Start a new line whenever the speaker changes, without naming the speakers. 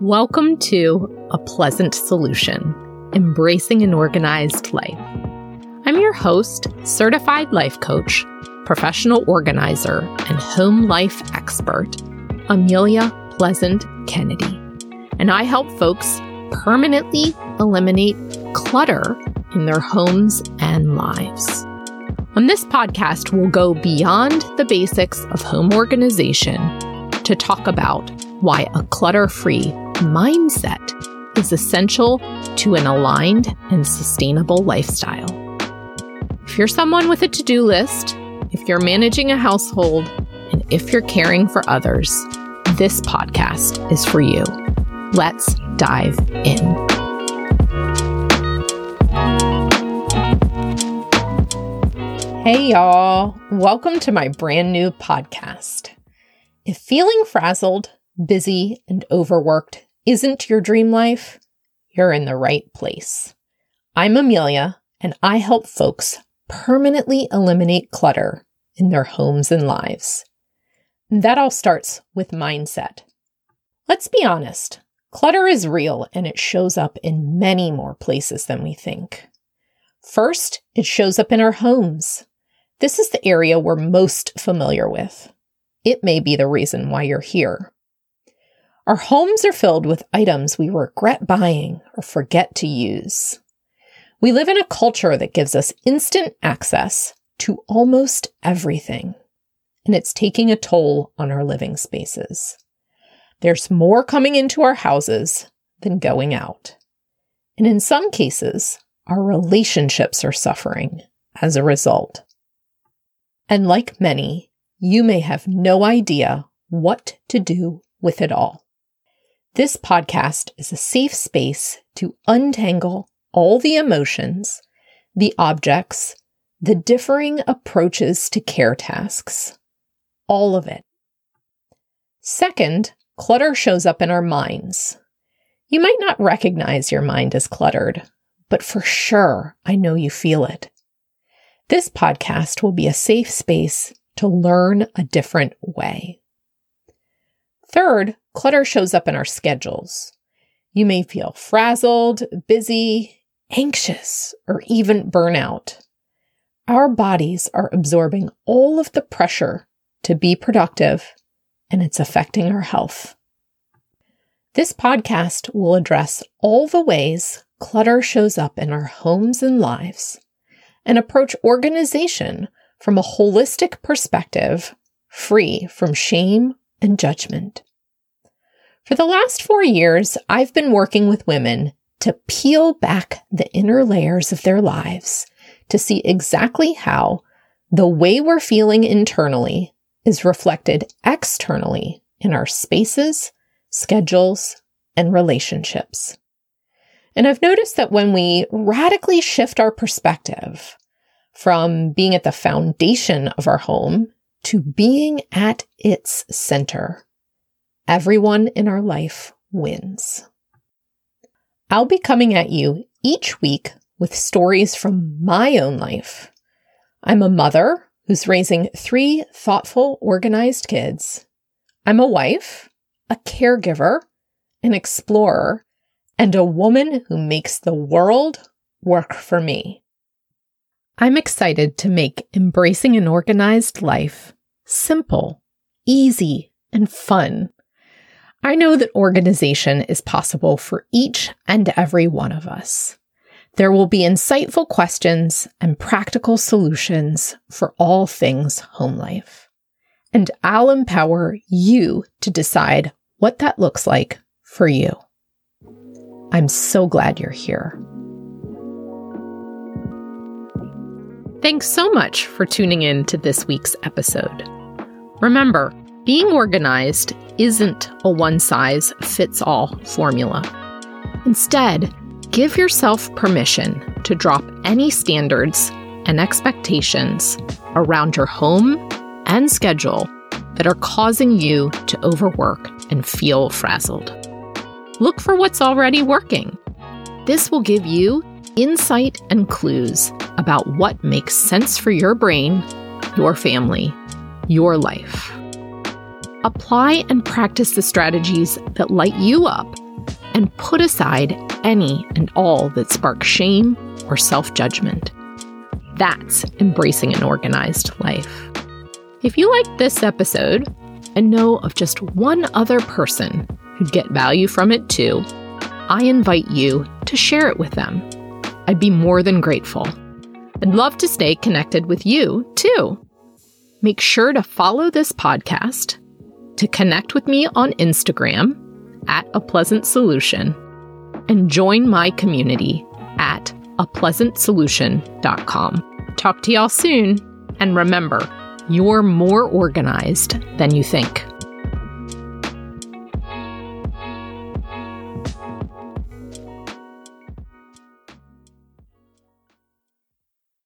Welcome to A Pleasant Solution Embracing an Organized Life. I'm your host, certified life coach, professional organizer, and home life expert, Amelia Pleasant Kennedy. And I help folks permanently eliminate clutter in their homes and lives. On this podcast, we'll go beyond the basics of home organization to talk about why a clutter free mindset is essential to an aligned and sustainable lifestyle. If you're someone with a to do list, if you're managing a household, and if you're caring for others, this podcast is for you. Let's dive in. Hey, y'all. Welcome to my brand new podcast. If feeling frazzled, busy, and overworked isn't your dream life, you're in the right place. I'm Amelia, and I help folks permanently eliminate clutter in their homes and lives. that all starts with mindset. Let's be honest, clutter is real and it shows up in many more places than we think. First, it shows up in our homes. This is the area we're most familiar with. It may be the reason why you're here. Our homes are filled with items we regret buying or forget to use. We live in a culture that gives us instant access to almost everything, and it's taking a toll on our living spaces. There's more coming into our houses than going out. And in some cases, our relationships are suffering as a result. And like many, you may have no idea what to do with it all. This podcast is a safe space to untangle all the emotions, the objects, the differing approaches to care tasks. All of it. Second, clutter shows up in our minds. You might not recognize your mind as cluttered, but for sure, I know you feel it. This podcast will be a safe space to learn a different way. Third, clutter shows up in our schedules. You may feel frazzled, busy, anxious, or even burnout. Our bodies are absorbing all of the pressure to be productive, and it's affecting our health. This podcast will address all the ways clutter shows up in our homes and lives and approach organization from a holistic perspective, free from shame and judgment. For the last four years, I've been working with women to peel back the inner layers of their lives to see exactly how the way we're feeling internally is reflected externally in our spaces, schedules, and relationships. And I've noticed that when we radically shift our perspective from being at the foundation of our home to being at its center, everyone in our life wins. I'll be coming at you each week with stories from my own life. I'm a mother who's raising three thoughtful, organized kids. I'm a wife, a caregiver, an explorer, and a woman who makes the world work for me. I'm excited to make embracing an organized life simple, easy, and fun. I know that organization is possible for each and every one of us. There will be insightful questions and practical solutions for all things home life. And I'll empower you to decide what that looks like for you. I'm so glad you're here. Thanks so much for tuning in to this week's episode. Remember, being organized isn't a one size fits all formula. Instead, give yourself permission to drop any standards and expectations around your home and schedule that are causing you to overwork and feel frazzled. Look for what's already working. This will give you insight and clues about what makes sense for your brain, your family, your life. Apply and practice the strategies that light you up and put aside any and all that spark shame or self judgment. That's embracing an organized life. If you liked this episode and know of just one other person who'd get value from it too, I invite you to share it with them. I'd be more than grateful. I'd love to stay connected with you too. Make sure to follow this podcast, to connect with me on Instagram at a pleasant solution, and join my community at apleasantsolution.com. Talk to y'all soon, and remember, you're more organized than you think.